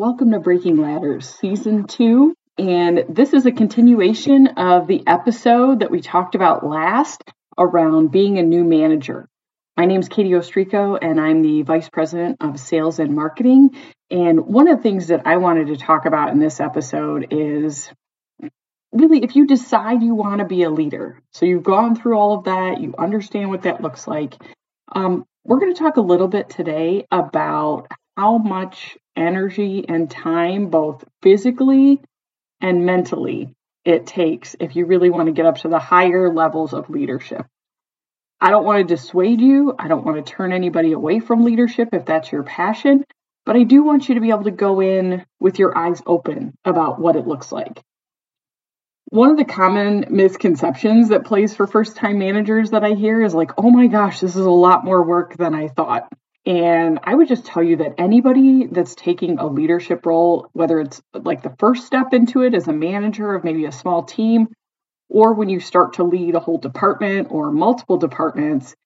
Welcome to Breaking Ladders, Season 2. And this is a continuation of the episode that we talked about last around being a new manager. My name is Katie Ostrico, and I'm the Vice President of Sales and Marketing. And one of the things that I wanted to talk about in this episode is really if you decide you want to be a leader, so you've gone through all of that, you understand what that looks like. Um, we're going to talk a little bit today about how much energy and time, both physically and mentally, it takes if you really want to get up to the higher levels of leadership. I don't want to dissuade you. I don't want to turn anybody away from leadership if that's your passion, but I do want you to be able to go in with your eyes open about what it looks like. One of the common misconceptions that plays for first time managers that I hear is like, oh my gosh, this is a lot more work than I thought. And I would just tell you that anybody that's taking a leadership role, whether it's like the first step into it as a manager of maybe a small team, or when you start to lead a whole department or multiple departments,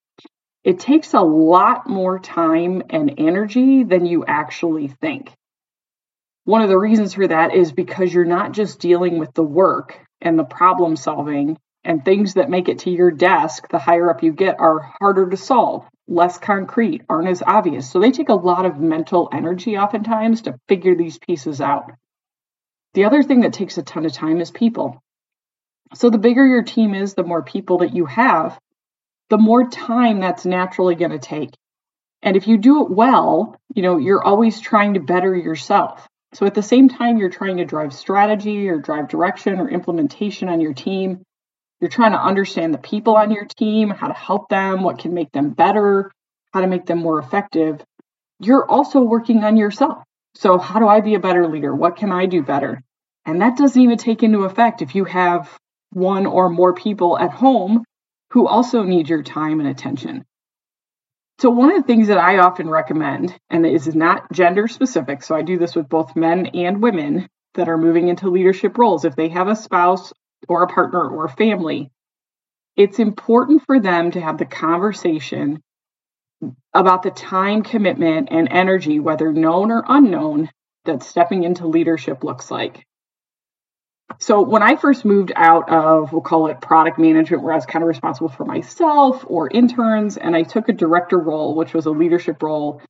it takes a lot more time and energy than you actually think. One of the reasons for that is because you're not just dealing with the work and the problem solving and things that make it to your desk, the higher up you get, are harder to solve less concrete, aren't as obvious. So they take a lot of mental energy oftentimes to figure these pieces out. The other thing that takes a ton of time is people. So the bigger your team is, the more people that you have, the more time that's naturally going to take. And if you do it well, you know, you're always trying to better yourself. So at the same time you're trying to drive strategy or drive direction or implementation on your team, you're trying to understand the people on your team, how to help them, what can make them better, how to make them more effective. You're also working on yourself. So, how do I be a better leader? What can I do better? And that doesn't even take into effect if you have one or more people at home who also need your time and attention. So, one of the things that I often recommend, and this is not gender specific, so I do this with both men and women that are moving into leadership roles. If they have a spouse or a partner or a family, it's important for them to have the conversation about the time commitment and energy, whether known or unknown, that stepping into leadership looks like. So, when I first moved out of, we'll call it product management, where I was kind of responsible for myself or interns, and I took a director role, which was a leadership role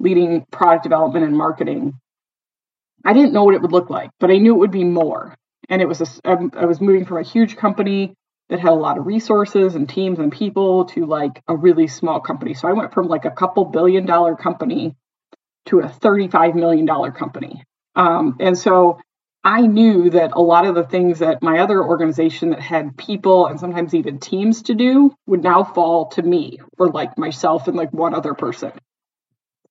leading product development and marketing, I didn't know what it would look like, but I knew it would be more and it was a, um, I was moving from a huge company that had a lot of resources and teams and people to like a really small company. So I went from like a couple billion dollar company to a $35 million company. Um, and so I knew that a lot of the things that my other organization that had people and sometimes even teams to do would now fall to me or like myself and like one other person.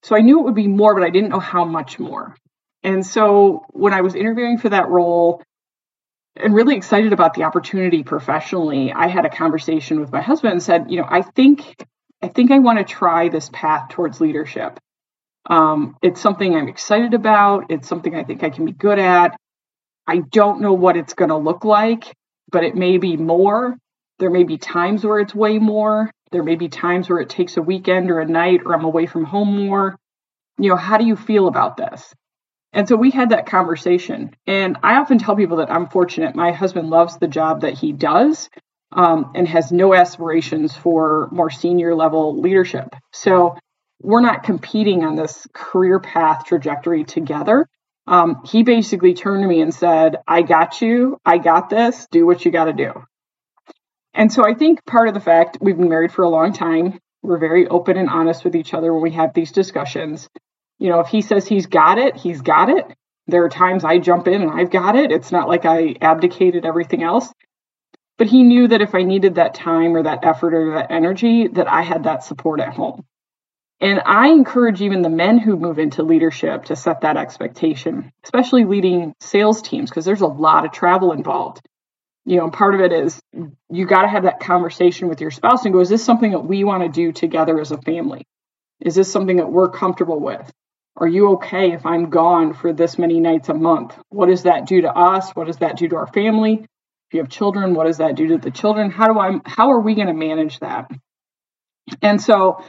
So I knew it would be more, but I didn't know how much more. And so when I was interviewing for that role, and really excited about the opportunity professionally, I had a conversation with my husband and said, you know, I think I think I want to try this path towards leadership. Um, it's something I'm excited about. It's something I think I can be good at. I don't know what it's going to look like, but it may be more. There may be times where it's way more. There may be times where it takes a weekend or a night or I'm away from home more. You know, how do you feel about this? And so we had that conversation. And I often tell people that I'm fortunate. My husband loves the job that he does um, and has no aspirations for more senior level leadership. So we're not competing on this career path trajectory together. Um, he basically turned to me and said, I got you. I got this. Do what you got to do. And so I think part of the fact we've been married for a long time, we're very open and honest with each other when we have these discussions you know, if he says he's got it, he's got it. There are times I jump in and I've got it. It's not like I abdicated everything else. But he knew that if I needed that time or that effort or that energy, that I had that support at home. And I encourage even the men who move into leadership to set that expectation, especially leading sales teams, because there's a lot of travel involved. You know, part of it is you got to have that conversation with your spouse and go, is this something that we want to do together as a family? Is this something that we're comfortable with? Are you okay if I'm gone for this many nights a month? What does that do to us? What does that do to our family? If you have children, what does that do to the children? How do I how are we going to manage that? And so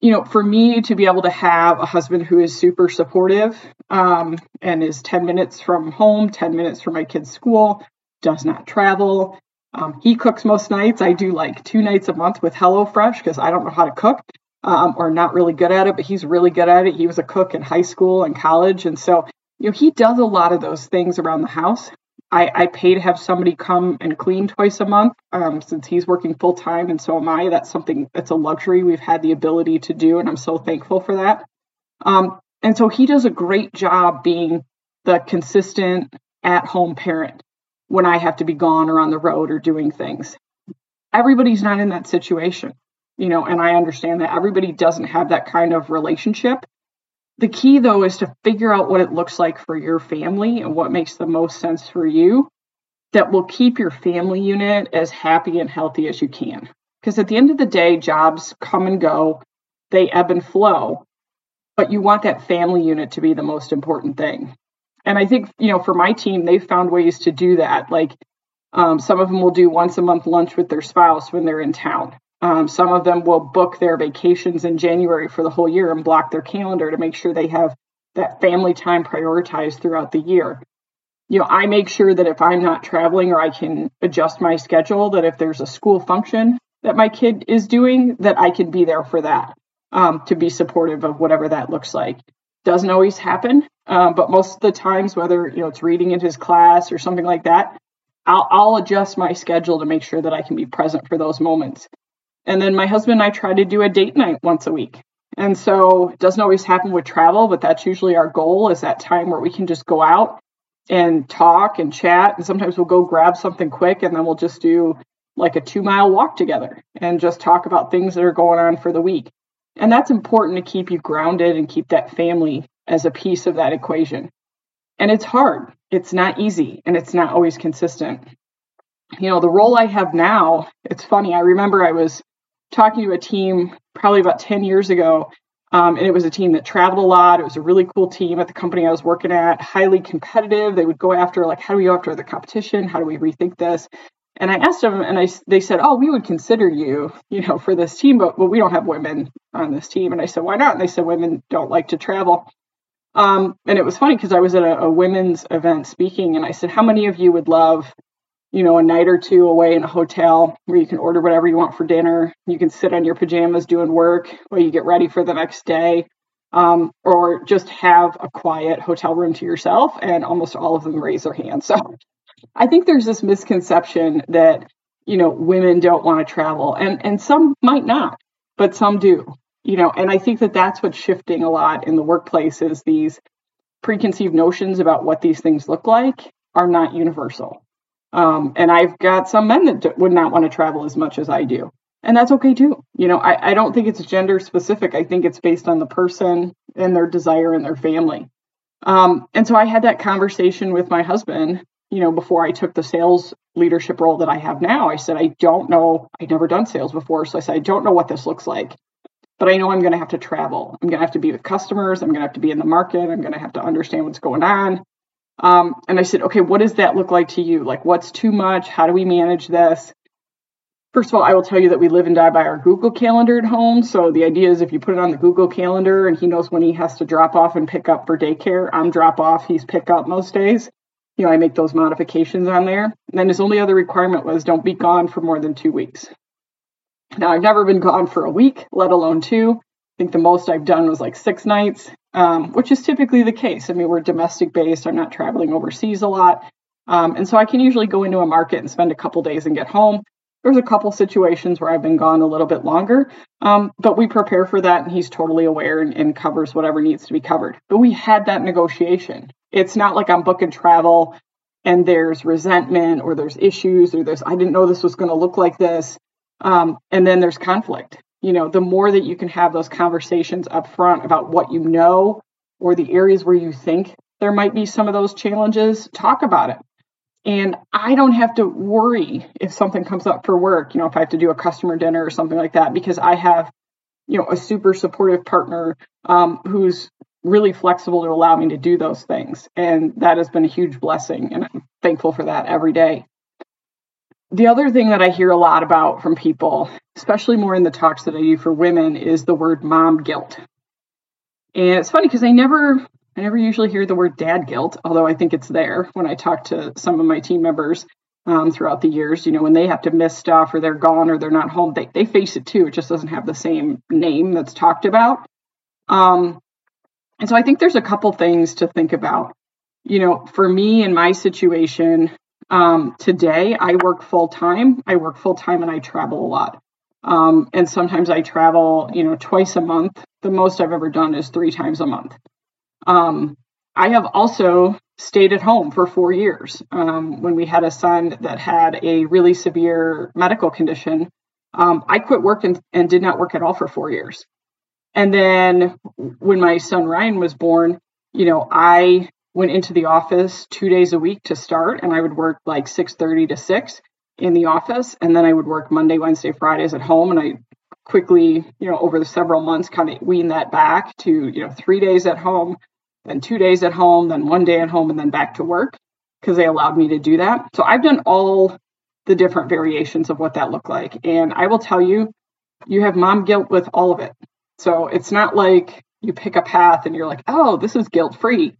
you know, for me to be able to have a husband who is super supportive um, and is 10 minutes from home, 10 minutes from my kids' school, does not travel. Um, he cooks most nights. I do like two nights a month with HelloFresh because I don't know how to cook um, or not really good at it, but he's really good at it. He was a cook in high school and college. And so, you know, he does a lot of those things around the house. I, I pay to have somebody come and clean twice a month um, since he's working full time and so am I. That's something that's a luxury we've had the ability to do, and I'm so thankful for that. Um, and so he does a great job being the consistent at home parent when I have to be gone or on the road or doing things. Everybody's not in that situation, you know, and I understand that everybody doesn't have that kind of relationship. The key, though, is to figure out what it looks like for your family and what makes the most sense for you that will keep your family unit as happy and healthy as you can. Because at the end of the day, jobs come and go, they ebb and flow, but you want that family unit to be the most important thing. And I think, you know, for my team, they've found ways to do that. Like um, some of them will do once a month lunch with their spouse when they're in town. Um, some of them will book their vacations in January for the whole year and block their calendar to make sure they have that family time prioritized throughout the year. You know, I make sure that if I'm not traveling or I can adjust my schedule, that if there's a school function that my kid is doing, that I can be there for that um, to be supportive of whatever that looks like. Doesn't always happen, um, but most of the times, whether you know it's reading in his class or something like that, I'll, I'll adjust my schedule to make sure that I can be present for those moments. And then my husband and I try to do a date night once a week. And so it doesn't always happen with travel, but that's usually our goal is that time where we can just go out and talk and chat. And sometimes we'll go grab something quick and then we'll just do like a two mile walk together and just talk about things that are going on for the week. And that's important to keep you grounded and keep that family as a piece of that equation. And it's hard, it's not easy, and it's not always consistent. You know, the role I have now, it's funny. I remember I was talking to a team probably about 10 years ago. Um, and it was a team that traveled a lot. It was a really cool team at the company I was working at, highly competitive. They would go after, like, how do we go after the competition? How do we rethink this? And I asked them, and I, they said, oh, we would consider you, you know, for this team, but well, we don't have women on this team. And I said, why not? And they said, women don't like to travel. Um, and it was funny because I was at a, a women's event speaking, and I said, how many of you would love you know, a night or two away in a hotel where you can order whatever you want for dinner. You can sit on your pajamas doing work while you get ready for the next day, um, or just have a quiet hotel room to yourself. And almost all of them raise their hands. So I think there's this misconception that you know women don't want to travel, and and some might not, but some do. You know, and I think that that's what's shifting a lot in the workplace is these preconceived notions about what these things look like are not universal um, and I've got some men that would not want to travel as much as I do. And that's okay too. You know, I, I don't think it's gender specific. I think it's based on the person and their desire and their family. Um, and so I had that conversation with my husband, you know, before I took the sales leadership role that I have now. I said, I don't know, I'd never done sales before. So I said, I don't know what this looks like, but I know I'm going to have to travel. I'm going to have to be with customers. I'm going to have to be in the market. I'm going to have to understand what's going on. Um, and I said, okay, what does that look like to you? Like, what's too much? How do we manage this? First of all, I will tell you that we live and die by our Google Calendar at home. So the idea is if you put it on the Google Calendar and he knows when he has to drop off and pick up for daycare, I'm drop off, he's pick up most days. You know, I make those modifications on there. And then his only other requirement was don't be gone for more than two weeks. Now, I've never been gone for a week, let alone two. I think the most I've done was like six nights, um, which is typically the case. I mean, we're domestic based. I'm not traveling overseas a lot. Um, and so I can usually go into a market and spend a couple days and get home. There's a couple situations where I've been gone a little bit longer, um, but we prepare for that and he's totally aware and, and covers whatever needs to be covered. But we had that negotiation. It's not like I'm booking travel and there's resentment or there's issues or there's, I didn't know this was going to look like this. Um, and then there's conflict you know, the more that you can have those conversations up front about what you know or the areas where you think there might be some of those challenges, talk about it. And I don't have to worry if something comes up for work, you know, if I have to do a customer dinner or something like that, because I have, you know, a super supportive partner um, who's really flexible to allow me to do those things. And that has been a huge blessing. And I'm thankful for that every day. The other thing that I hear a lot about from people, especially more in the talks that I do for women, is the word mom guilt. And it's funny because I never I never usually hear the word dad guilt, although I think it's there when I talk to some of my team members um, throughout the years. You know, when they have to miss stuff or they're gone or they're not home, they, they face it too. It just doesn't have the same name that's talked about. Um, and so I think there's a couple things to think about. You know, for me in my situation, um, today I work full time. I work full time and I travel a lot. Um, and sometimes I travel, you know, twice a month. The most I've ever done is three times a month. Um, I have also stayed at home for four years. Um, when we had a son that had a really severe medical condition, um, I quit work and, and did not work at all for four years. And then when my son Ryan was born, you know, I went into the office two days a week to start, and I would work like 6:30 to 6 in the office, and then I would work Monday, Wednesday, Fridays at home, and I quickly, you know, over the several months, kind of wean that back to you know three days at home, then two days at home, then one day at home, and then back to work because they allowed me to do that. So I've done all the different variations of what that looked like, and I will tell you, you have mom guilt with all of it. So it's not like you pick a path and you're like, oh, this is guilt free.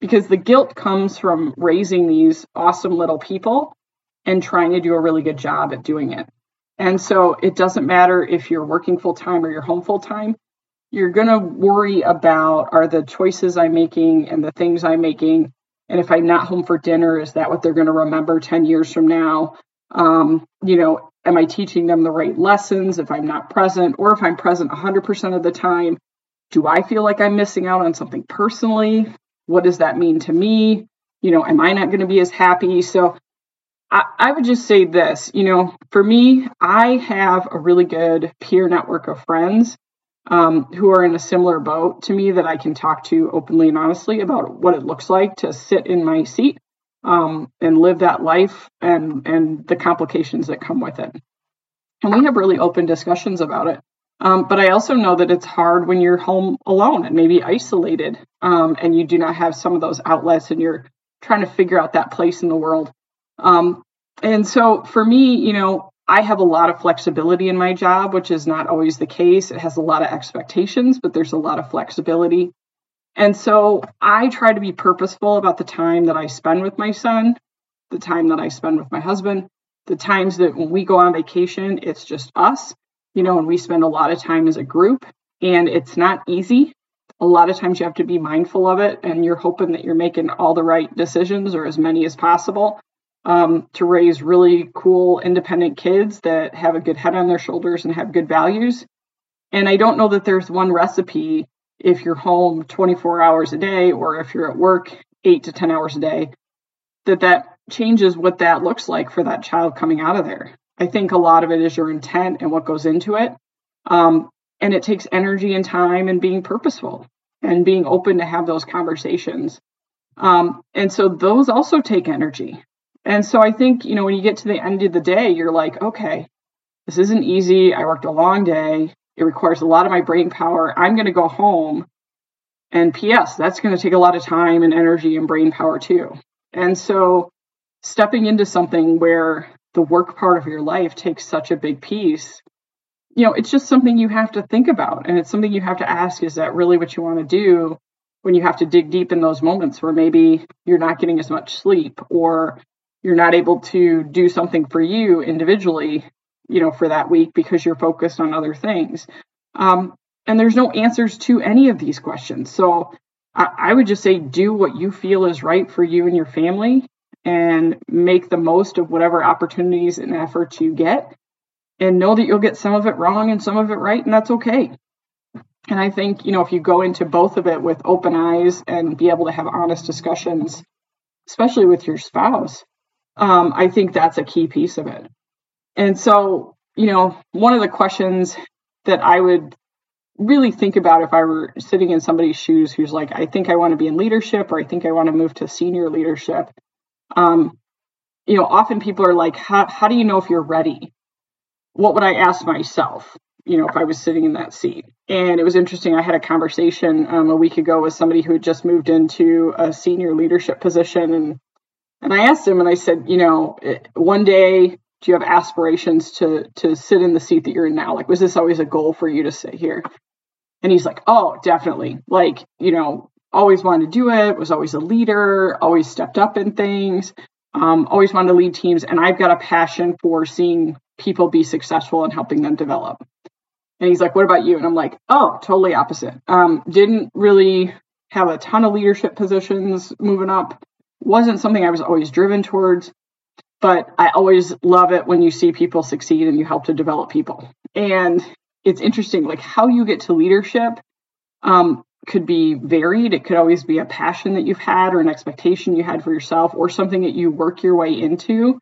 Because the guilt comes from raising these awesome little people and trying to do a really good job at doing it. And so it doesn't matter if you're working full time or you're home full time, you're going to worry about are the choices I'm making and the things I'm making. And if I'm not home for dinner, is that what they're going to remember 10 years from now? Um, you know, am I teaching them the right lessons if I'm not present, or if I'm present 100% of the time? Do I feel like I'm missing out on something personally? What does that mean to me? You know, am I not going to be as happy? So I, I would just say this you know, for me, I have a really good peer network of friends um, who are in a similar boat to me that I can talk to openly and honestly about what it looks like to sit in my seat um, and live that life and and the complications that come with it. And we have really open discussions about it. Um, but I also know that it's hard when you're home alone and maybe isolated, um, and you do not have some of those outlets, and you're trying to figure out that place in the world. Um, and so for me, you know, I have a lot of flexibility in my job, which is not always the case. It has a lot of expectations, but there's a lot of flexibility. And so I try to be purposeful about the time that I spend with my son, the time that I spend with my husband, the times that when we go on vacation, it's just us, you know, and we spend a lot of time as a group. And it's not easy. A lot of times you have to be mindful of it, and you're hoping that you're making all the right decisions or as many as possible um, to raise really cool, independent kids that have a good head on their shoulders and have good values. And I don't know that there's one recipe if you're home 24 hours a day or if you're at work 8 to 10 hours a day that that changes what that looks like for that child coming out of there i think a lot of it is your intent and what goes into it um, and it takes energy and time and being purposeful and being open to have those conversations um, and so those also take energy and so i think you know when you get to the end of the day you're like okay this isn't easy i worked a long day it requires a lot of my brain power. I'm going to go home. And P.S., that's going to take a lot of time and energy and brain power too. And so stepping into something where the work part of your life takes such a big piece, you know, it's just something you have to think about. And it's something you have to ask is that really what you want to do when you have to dig deep in those moments where maybe you're not getting as much sleep or you're not able to do something for you individually you know, for that week because you're focused on other things. Um, and there's no answers to any of these questions. So I, I would just say do what you feel is right for you and your family and make the most of whatever opportunities and efforts you get and know that you'll get some of it wrong and some of it right and that's okay and i think you know if you go into both of it with open eyes and be able to have honest discussions especially with your spouse um, i think that's a key piece of it and so, you know, one of the questions that I would really think about if I were sitting in somebody's shoes who's like, I think I want to be in leadership or I think I want to move to senior leadership. Um, you know, often people are like, how, how do you know if you're ready? What would I ask myself, you know, if I was sitting in that seat? And it was interesting. I had a conversation um, a week ago with somebody who had just moved into a senior leadership position. And, and I asked him and I said, you know, one day Do you have aspirations to to sit in the seat that you're in now? Like, was this always a goal for you to sit here? And he's like, oh, definitely. Like, you know, always wanted to do it. Was always a leader. Always stepped up in things. Um, always wanted to lead teams, and I've got a passion for seeing people be successful and helping them develop. And he's like, What about you? And I'm like, Oh, totally opposite. Um, didn't really have a ton of leadership positions moving up. Wasn't something I was always driven towards, but I always love it when you see people succeed and you help to develop people. And it's interesting, like how you get to leadership um, could be varied. It could always be a passion that you've had or an expectation you had for yourself or something that you work your way into.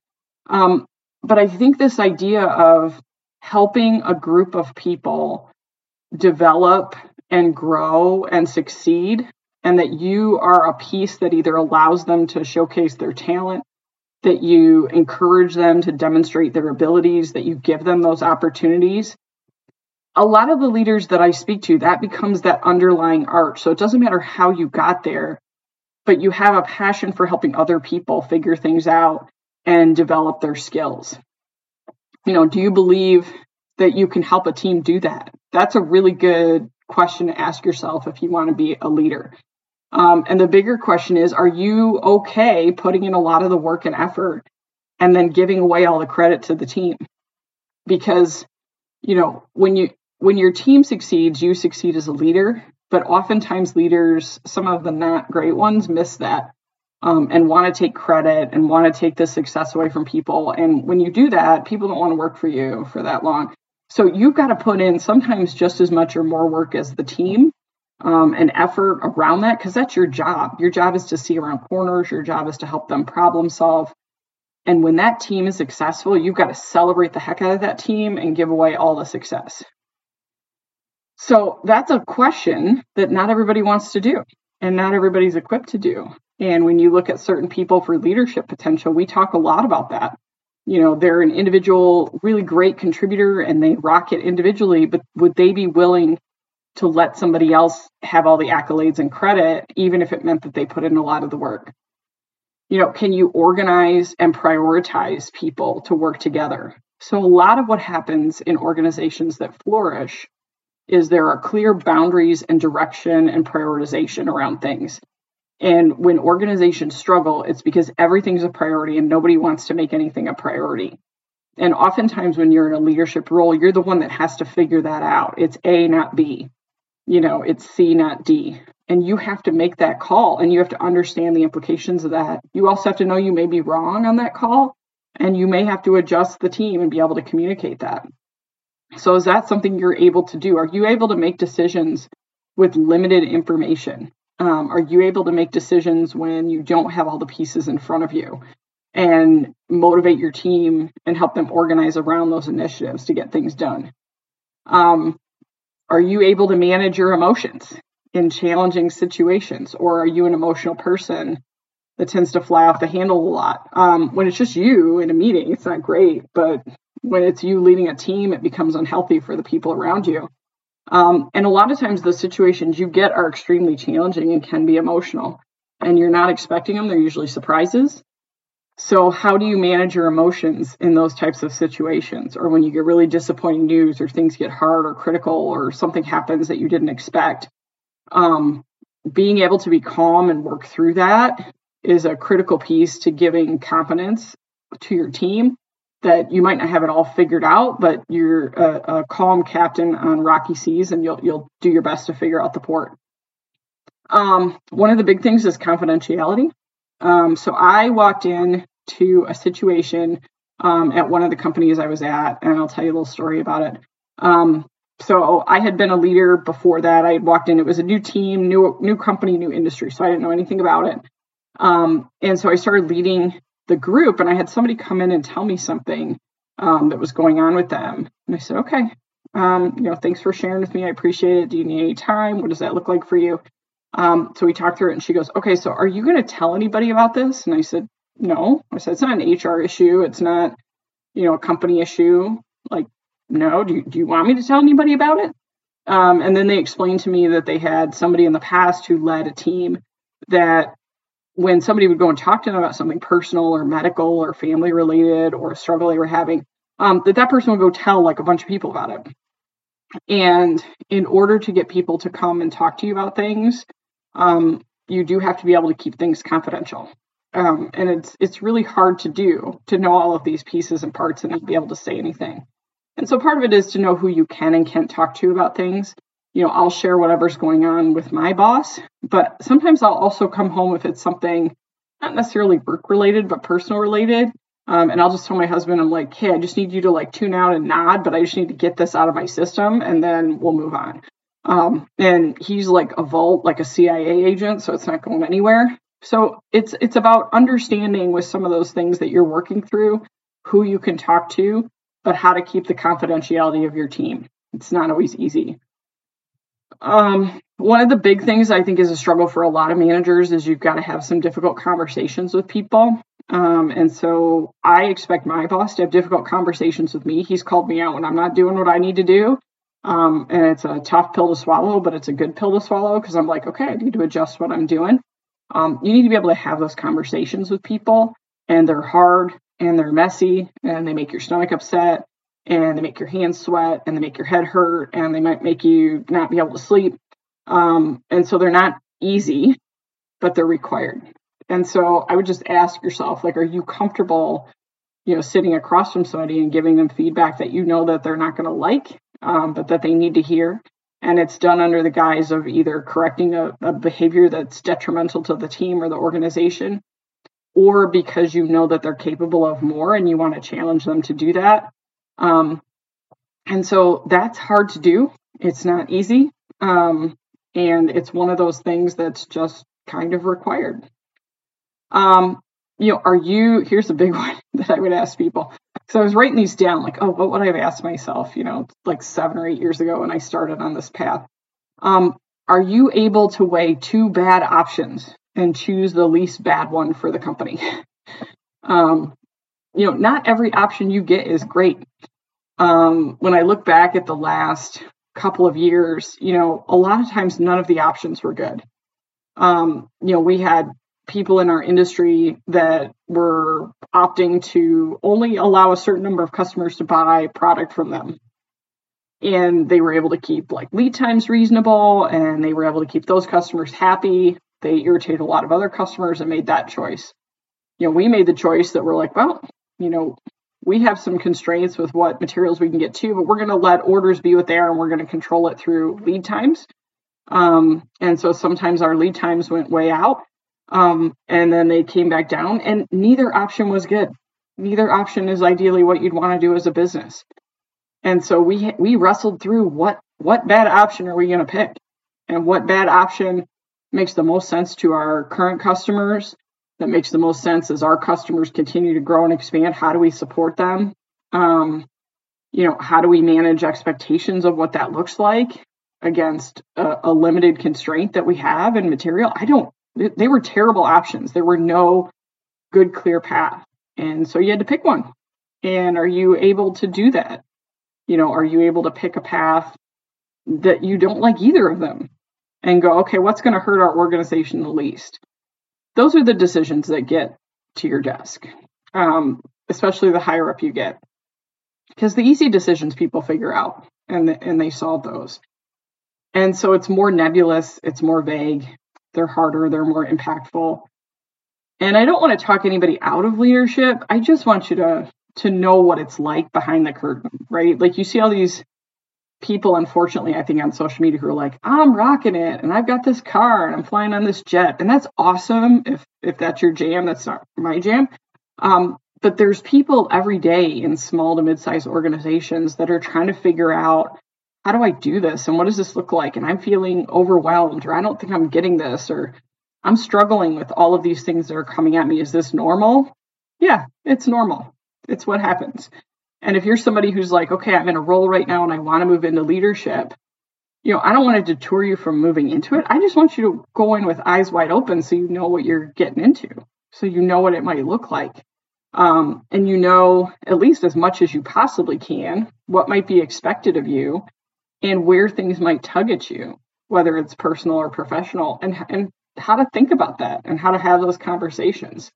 Um, but I think this idea of helping a group of people develop and grow and succeed, and that you are a piece that either allows them to showcase their talent, that you encourage them to demonstrate their abilities, that you give them those opportunities. A lot of the leaders that I speak to, that becomes that underlying arch. So it doesn't matter how you got there, but you have a passion for helping other people figure things out and develop their skills you know, do you believe that you can help a team do that? That's a really good question to ask yourself if you want to be a leader. Um, and the bigger question is, are you okay putting in a lot of the work and effort and then giving away all the credit to the team? Because, you know, when you when your team succeeds, you succeed as a leader. But oftentimes leaders, some of the not great ones, miss that um, and want to take credit and want to take the success away from people. And when you do that, people don't want to work for you for that long. So you've got to put in sometimes just as much or more work as the team um, and effort around that because that's your job. Your job is to see around corners, your job is to help them problem solve. And when that team is successful, you've got to celebrate the heck out of that team and give away all the success. So that's a question that not everybody wants to do and not everybody's equipped to do. And when you look at certain people for leadership potential, we talk a lot about that. You know, they're an individual, really great contributor and they rock it individually, but would they be willing to let somebody else have all the accolades and credit, even if it meant that they put in a lot of the work? You know, can you organize and prioritize people to work together? So, a lot of what happens in organizations that flourish is there are clear boundaries and direction and prioritization around things. And when organizations struggle, it's because everything's a priority and nobody wants to make anything a priority. And oftentimes, when you're in a leadership role, you're the one that has to figure that out. It's A, not B. You know, it's C, not D. And you have to make that call and you have to understand the implications of that. You also have to know you may be wrong on that call and you may have to adjust the team and be able to communicate that. So, is that something you're able to do? Are you able to make decisions with limited information? Um, are you able to make decisions when you don't have all the pieces in front of you and motivate your team and help them organize around those initiatives to get things done? Um, are you able to manage your emotions in challenging situations, or are you an emotional person that tends to fly off the handle a lot? Um, when it's just you in a meeting, it's not great, but when it's you leading a team, it becomes unhealthy for the people around you. Um, and a lot of times the situations you get are extremely challenging and can be emotional, and you're not expecting them. They're usually surprises. So, how do you manage your emotions in those types of situations, or when you get really disappointing news, or things get hard or critical, or something happens that you didn't expect? Um, being able to be calm and work through that is a critical piece to giving confidence to your team that you might not have it all figured out, but you're a, a, calm captain on rocky seas, and you'll you'll do your best to figure out the port. Um, one of the big things is confidentiality. Um, so I walked in to a situation um, at one of the companies I was at, and I'll tell you a little story about it. Um, so I had been a leader before that. I had walked in; it was a new team, new new company, new industry, so I didn't know anything about it. Um, and so I started leading the group and I had somebody come in and tell me something um, that was going on with them. And I said, okay, um, you know, thanks for sharing with me. I appreciate it. Do you need any time? What does that look like for you? Um, so we talked through it and she goes, okay, so are you going to tell anybody about this? And I said, no. I said, it's not an HR issue. It's not, you know, a company issue. Like, no, do you, do you want me to tell anybody about it? Um, and then they explained to me that they had somebody in the past who led a team that when somebody would go and talk to them about something personal or medical or family related or a struggle they were having, um, that that person would go tell like a bunch of people about it. And in order to get people to come and talk to you about things, um, you do have to be able to keep things confidential. Um, and it's it's really hard to do to know all of these pieces and parts and not be able to say anything. And so part of it is to know who you can and can't talk to about things. You know, I'll share whatever's going on with my boss, but sometimes I'll also come home if it's something not necessarily work related, but personal related. Um, and I'll just tell my husband, I'm like, hey, I just need you to like tune out and nod, but I just need to get this out of my system and then we'll move on. Um, and he's like a vault, like a CIA agent, so it's not going anywhere. So it's it's about understanding with some of those things that you're working through, who you can talk to, but how to keep the confidentiality of your team. It's not always easy. Um, one of the big things I think is a struggle for a lot of managers is you've got to have some difficult conversations with people. Um, and so I expect my boss to have difficult conversations with me. He's called me out when I'm not doing what I need to do. Um, and it's a tough pill to swallow, but it's a good pill to swallow because I'm like, okay, I need to adjust what I'm doing. Um, you need to be able to have those conversations with people, and they're hard and they're messy and they make your stomach upset and they make your hands sweat and they make your head hurt and they might make you not be able to sleep. Um, and so they're not easy, but they're required. And so I would just ask yourself, like, are you comfortable, you know, sitting across from somebody and giving them feedback that you know that they're not going to like, um, but that they need to hear? And it's done under the guise of either correcting a, a behavior that's detrimental to the team or the organization, or because you know that they're capable of more and you want to challenge them to do that. Um, and so that's hard to do. It's not easy. Um, and it's one of those things that's just kind of required. Um, you know, are you, here's a big one that I would ask people. So I was writing these down, like, oh, what would I have asked myself, you know, like seven or eight years ago when I started on this path? Um, are you able to weigh two bad options and choose the least bad one for the company. um, you know, not every option you get is great. Um, when I look back at the last couple of years, you know, a lot of times none of the options were good. Um, you know, we had people in our industry that were opting to only allow a certain number of customers to buy product from them. And they were able to keep like lead times reasonable and they were able to keep those customers happy they irritated a lot of other customers and made that choice. You know, we made the choice that we're like, well, you know, we have some constraints with what materials we can get to, but we're going to let orders be what they are and we're going to control it through lead times. Um, and so sometimes our lead times went way out um, and then they came back down, and neither option was good. Neither option is ideally what you'd want to do as a business. And so we we wrestled through what what bad option are we going to pick, and what bad option makes the most sense to our current customers, that makes the most sense as our customers continue to grow and expand. How do we support them? Um, you know, how do we manage expectations of what that looks like against a, a limited constraint that we have in material? I don't, they, they were terrible options. There were no good, clear path. And so you had to pick one. And are you able to do that? You know, are you able to pick a path that you don't like either of them? and go, okay, what's going to hurt our organization the least? Those are the decisions that get to your desk, um, especially the higher up you get. Because the easy decisions people figure out and, and they solve those. And so it's more nebulous, it's more vague, they're harder, they're more impactful. And I don't want to talk anybody out of leadership. I just want you to to know what it's like behind the curtain, right? Like you see all these people, unfortunately, I think on social media who are like, I'm rocking it and I've got this car and I'm flying on this jet. And that's awesome if if that's your jam. That's not my jam. Um, but there's people every day in small to mid-sized organizations that are trying to figure out how do I do this and what does this look like? And I'm feeling overwhelmed or I don't think I'm getting this or I'm struggling with all of these things that are coming at me. Is this normal? Yeah, it's normal. It's what happens. And if you're somebody who's like, okay, I'm in a role right now and I want to move into leadership, you know, I don't want to deter you from moving into it. I just want you to go in with eyes wide open so you know what you're getting into, so you know what it might look like. Um, and you know, at least as much as you possibly can, what might be expected of you and where things might tug at you, whether it's personal or professional, and, and how to think about that and how to have those conversations.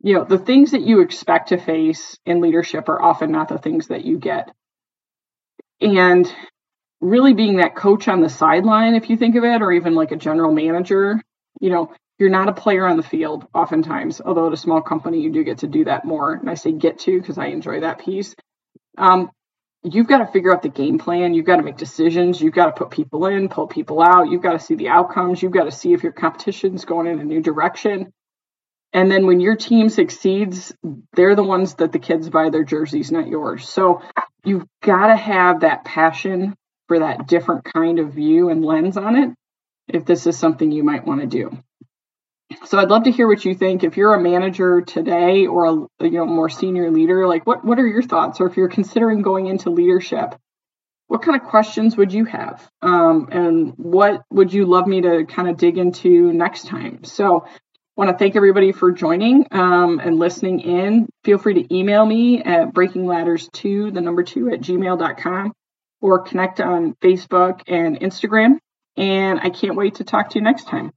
You know, the things that you expect to face in leadership are often not the things that you get. And really being that coach on the sideline, if you think of it, or even like a general manager, you know, you're not a player on the field oftentimes, although at a small company you do get to do that more. And I say get to because I enjoy that piece. Um, you've got to figure out the game plan. You've got to make decisions. You've got to put people in, pull people out. You've got to see the outcomes. You've got to see if your competition's going in a new direction. And then when your team succeeds, they're the ones that the kids buy their jerseys, not yours. So you've got to have that passion for that different kind of view and lens on it if this is something you might want to do. So I'd love to hear what you think. If you're a manager today or a you know more senior leader, like what what are your thoughts? Or if you're considering going into leadership, what kind of questions would you have? Um, and what would you love me to kind of dig into next time? So want to thank everybody for joining um, and listening in. Feel free to email me at breakingladders2, the number two at gmail.com, or connect on Facebook and Instagram. And I can't wait to talk to you next time.